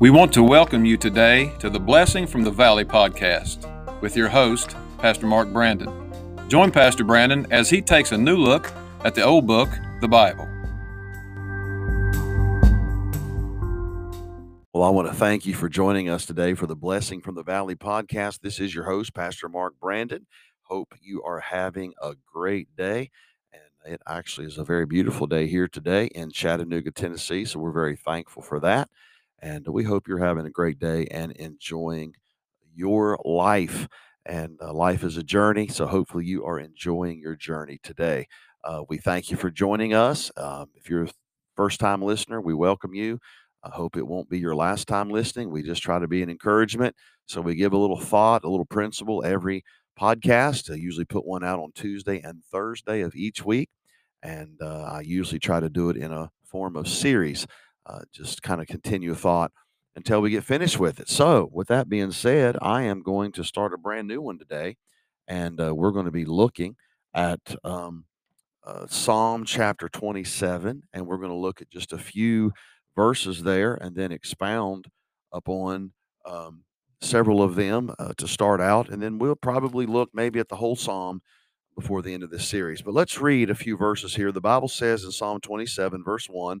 We want to welcome you today to the Blessing from the Valley podcast with your host, Pastor Mark Brandon. Join Pastor Brandon as he takes a new look at the old book, the Bible. Well, I want to thank you for joining us today for the Blessing from the Valley podcast. This is your host, Pastor Mark Brandon. Hope you are having a great day. And it actually is a very beautiful day here today in Chattanooga, Tennessee. So we're very thankful for that. And we hope you're having a great day and enjoying your life. And uh, life is a journey. So hopefully you are enjoying your journey today. Uh, we thank you for joining us. Um, if you're a first time listener, we welcome you. I hope it won't be your last time listening. We just try to be an encouragement. So we give a little thought, a little principle every podcast. I usually put one out on Tuesday and Thursday of each week. And uh, I usually try to do it in a form of series, uh, just kind of continue thought until we get finished with it. So, with that being said, I am going to start a brand new one today. And uh, we're going to be looking at um, uh, Psalm chapter 27. And we're going to look at just a few verses there and then expound upon um, several of them uh, to start out. And then we'll probably look maybe at the whole psalm before the end of this series. But let's read a few verses here. The Bible says in Psalm 27, verse 1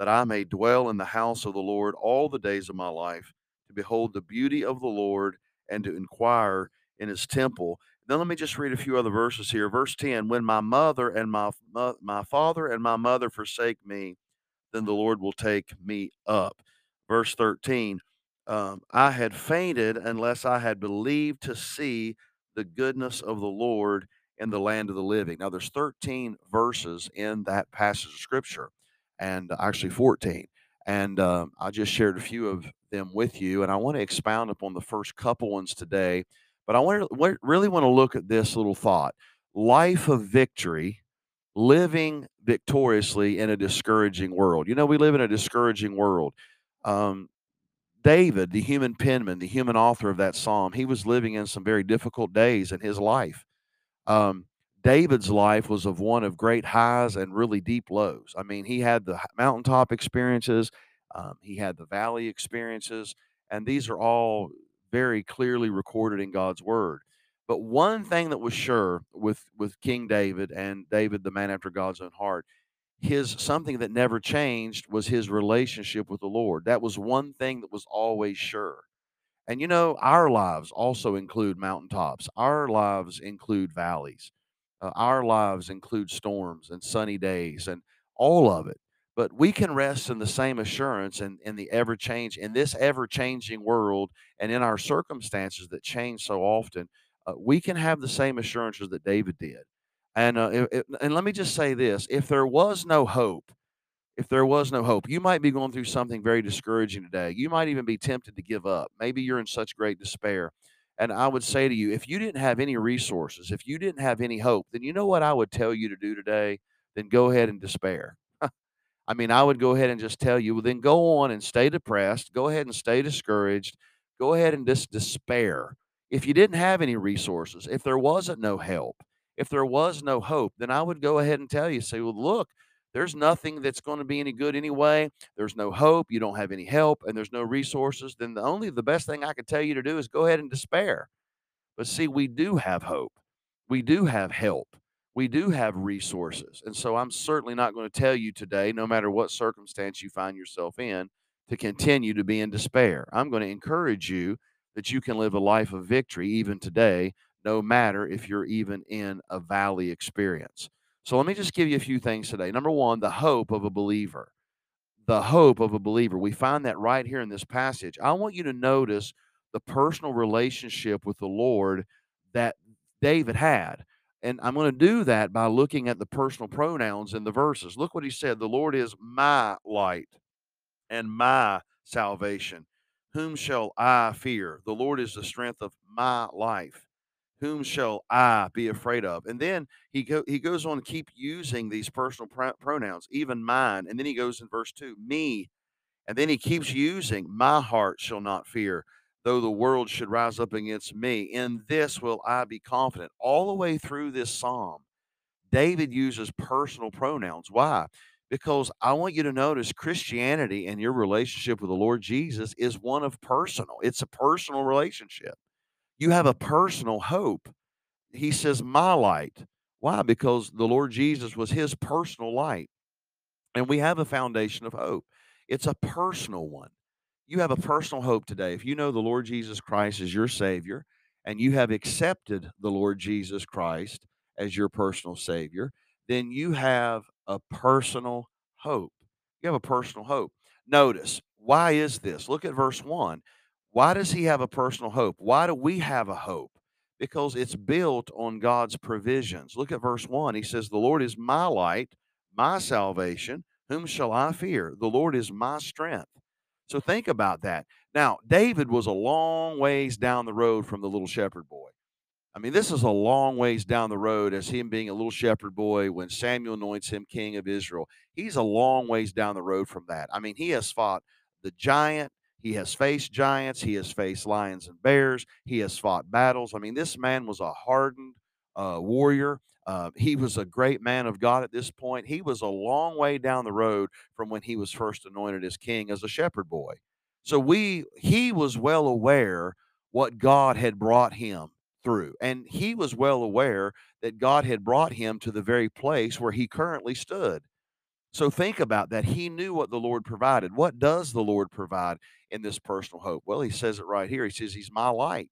that I may dwell in the house of the Lord all the days of my life, to behold the beauty of the Lord and to inquire in his temple. Then let me just read a few other verses here. Verse 10 When my mother and my, my father and my mother forsake me, then the Lord will take me up. Verse 13 um, I had fainted unless I had believed to see the goodness of the Lord in the land of the living. Now, there's 13 verses in that passage of scripture, and actually 14. And um, I just shared a few of them with you, and I want to expound upon the first couple ones today. But I want to, really want to look at this little thought life of victory living victoriously in a discouraging world. You know, we live in a discouraging world. Um, David, the human penman, the human author of that psalm, he was living in some very difficult days in his life. Um, David's life was of one of great highs and really deep lows. I mean, he had the mountaintop experiences, um, he had the valley experiences, and these are all very clearly recorded in God's word. But one thing that was sure with with King David and David, the man after God's own heart, his something that never changed was his relationship with the Lord. That was one thing that was always sure. And you know, our lives also include mountaintops. Our lives include valleys. Uh, our lives include storms and sunny days and all of it. But we can rest in the same assurance and in, the ever change in this ever changing world and in our circumstances that change so often uh, we can have the same assurances that David did. And uh, it, it, and let me just say this: if there was no hope, if there was no hope, you might be going through something very discouraging today. You might even be tempted to give up. Maybe you're in such great despair. And I would say to you, if you didn't have any resources, if you didn't have any hope, then you know what I would tell you to do today? Then go ahead and despair. I mean, I would go ahead and just tell you, well, then go on and stay depressed. Go ahead and stay discouraged. Go ahead and just despair if you didn't have any resources, if there wasn't no help, if there was no hope, then I would go ahead and tell you, say, well, look, there's nothing that's going to be any good anyway. There's no hope. You don't have any help and there's no resources. Then the only the best thing I could tell you to do is go ahead and despair. But see, we do have hope. We do have help. We do have resources. And so I'm certainly not going to tell you today, no matter what circumstance you find yourself in, to continue to be in despair. I'm going to encourage you that you can live a life of victory even today, no matter if you're even in a valley experience. So let me just give you a few things today. Number one, the hope of a believer. The hope of a believer. We find that right here in this passage. I want you to notice the personal relationship with the Lord that David had. And I'm going to do that by looking at the personal pronouns in the verses. Look what he said The Lord is my light and my salvation. Whom shall I fear? The Lord is the strength of my life. Whom shall I be afraid of? And then he go, he goes on to keep using these personal pr- pronouns, even mine. And then he goes in verse two, me. And then he keeps using, my heart shall not fear, though the world should rise up against me. In this will I be confident. All the way through this psalm, David uses personal pronouns. Why? Because I want you to notice Christianity and your relationship with the Lord Jesus is one of personal. It's a personal relationship. You have a personal hope. He says, My light. Why? Because the Lord Jesus was his personal light. And we have a foundation of hope. It's a personal one. You have a personal hope today. If you know the Lord Jesus Christ as your Savior and you have accepted the Lord Jesus Christ as your personal Savior, then you have a personal hope. You have a personal hope. Notice, why is this? Look at verse 1. Why does he have a personal hope? Why do we have a hope? Because it's built on God's provisions. Look at verse 1. He says, The Lord is my light, my salvation. Whom shall I fear? The Lord is my strength. So think about that. Now, David was a long ways down the road from the little shepherd boy. I mean, this is a long ways down the road as him being a little shepherd boy when Samuel anoints him king of Israel. He's a long ways down the road from that. I mean, he has fought the giant, he has faced giants, he has faced lions and bears, he has fought battles. I mean, this man was a hardened uh, warrior. Uh, he was a great man of God at this point. He was a long way down the road from when he was first anointed as king as a shepherd boy. So we he was well aware what God had brought him through. And he was well aware that God had brought him to the very place where he currently stood. So think about that. He knew what the Lord provided. What does the Lord provide in this personal hope? Well, he says it right here. He says, He's my light.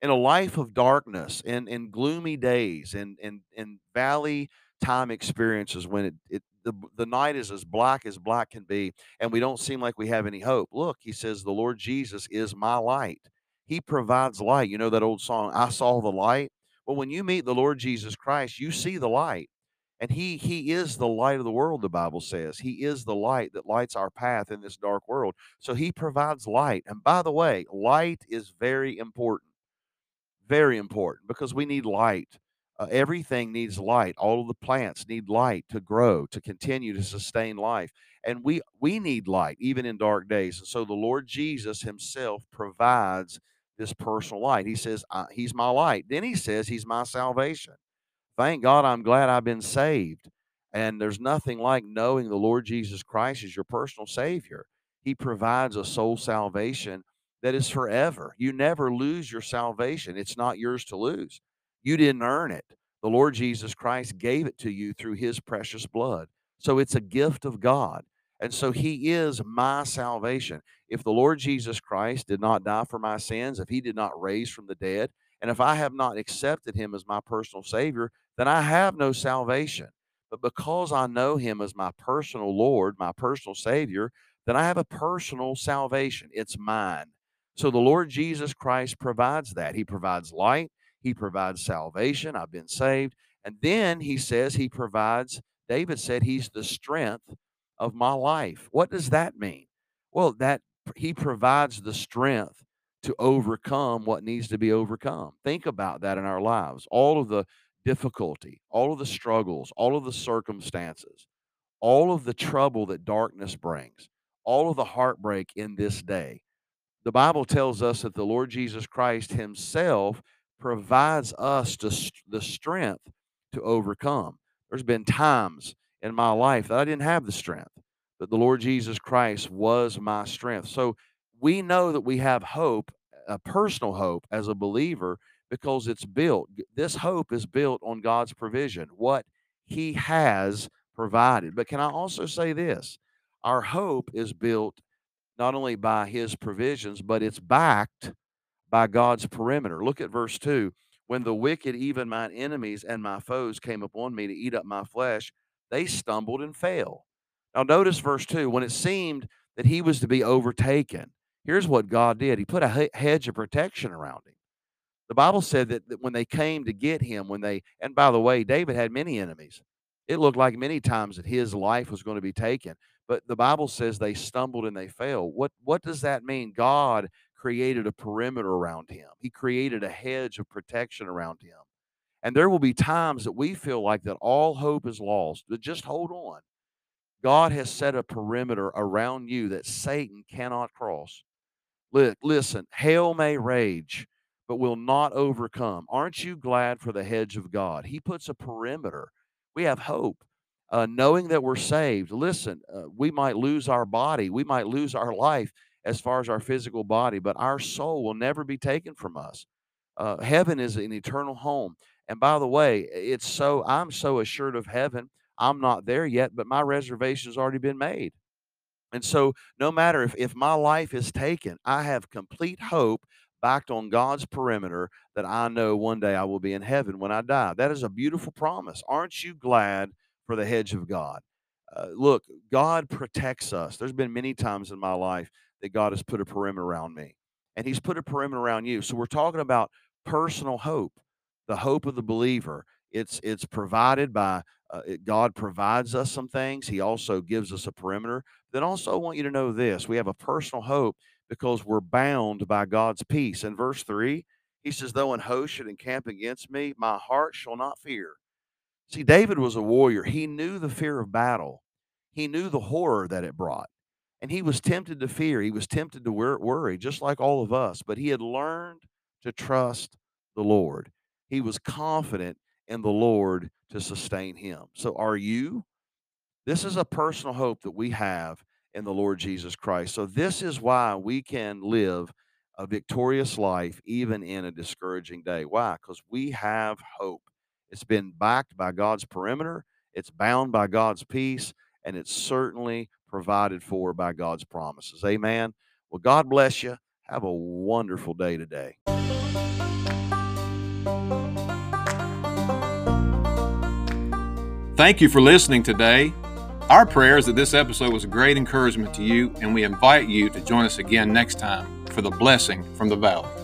In a life of darkness and in gloomy days and in, in valley time experiences when it, it the, the night is as black as black can be and we don't seem like we have any hope. Look, he says, The Lord Jesus is my light. He provides light. You know that old song, I saw the light? Well, when you meet the Lord Jesus Christ, you see the light. And he he is the light of the world, the Bible says. He is the light that lights our path in this dark world. So he provides light. And by the way, light is very important. Very important because we need light. Uh, everything needs light. All of the plants need light to grow, to continue to sustain life. And we we need light even in dark days. And so the Lord Jesus himself provides this personal light. He says, He's my light. Then he says, He's my salvation. Thank God I'm glad I've been saved. And there's nothing like knowing the Lord Jesus Christ as your personal Savior. He provides a soul salvation that is forever. You never lose your salvation, it's not yours to lose. You didn't earn it. The Lord Jesus Christ gave it to you through His precious blood. So it's a gift of God. And so He is my salvation. If the Lord Jesus Christ did not die for my sins, if He did not raise from the dead, and if I have not accepted Him as my personal Savior, then I have no salvation. But because I know him as my personal Lord, my personal Savior, then I have a personal salvation. It's mine. So the Lord Jesus Christ provides that. He provides light, He provides salvation. I've been saved. And then He says He provides, David said, He's the strength of my life. What does that mean? Well, that He provides the strength to overcome what needs to be overcome. Think about that in our lives. All of the difficulty, all of the mm. struggles, all of the circumstances, all of the trouble that darkness brings, all of the heartbreak in this day. The Bible tells us that the Lord Jesus Christ Himself provides us to, the strength to overcome. There's been times in my life that I didn't have the strength, but the Lord Jesus Christ was my strength. So we know that we have hope, a personal hope as a believer, because it's built. This hope is built on God's provision, what He has provided. But can I also say this? Our hope is built not only by His provisions, but it's backed by God's perimeter. Look at verse 2. When the wicked, even mine enemies and my foes, came upon me to eat up my flesh, they stumbled and fell. Now, notice verse 2 when it seemed that he was to be overtaken, here's what God did He put a hedge of protection around him. The Bible said that, that when they came to get him, when they, and by the way, David had many enemies. It looked like many times that his life was going to be taken. but the Bible says they stumbled and they fell. What what does that mean? God created a perimeter around him. He created a hedge of protection around him. And there will be times that we feel like that all hope is lost, but just hold on. God has set a perimeter around you that Satan cannot cross. Look, Listen, hell may rage, but will not overcome. Aren't you glad for the hedge of God? He puts a perimeter. We have hope. Uh, knowing that we're saved. Listen, uh, we might lose our body, we might lose our life as far as our physical body, but our soul will never be taken from us. Uh, heaven is an eternal home. And by the way, it's so I'm so assured of heaven. I'm not there yet, but my reservation's already been made. And so, no matter if, if my life is taken, I have complete hope backed on God's perimeter that I know one day I will be in heaven when I die. That is a beautiful promise. Aren't you glad for the hedge of God? Uh, look, God protects us. There's been many times in my life that God has put a perimeter around me, and He's put a perimeter around you. So, we're talking about personal hope, the hope of the believer. It's it's provided by uh, it, God provides us some things. He also gives us a perimeter. Then also I want you to know this: we have a personal hope because we're bound by God's peace. In verse three, he says, "Though an host should encamp against me, my heart shall not fear." See, David was a warrior. He knew the fear of battle. He knew the horror that it brought. And he was tempted to fear. He was tempted to worry, just like all of us. But he had learned to trust the Lord. He was confident in the Lord to sustain him. So, are you? This is a personal hope that we have in the Lord Jesus Christ. So, this is why we can live a victorious life even in a discouraging day. Why? Because we have hope. It's been backed by God's perimeter, it's bound by God's peace, and it's certainly provided for by God's promises. Amen. Well, God bless you. Have a wonderful day today. Thank you for listening today. Our prayer is that this episode was a great encouragement to you, and we invite you to join us again next time for the blessing from the valley.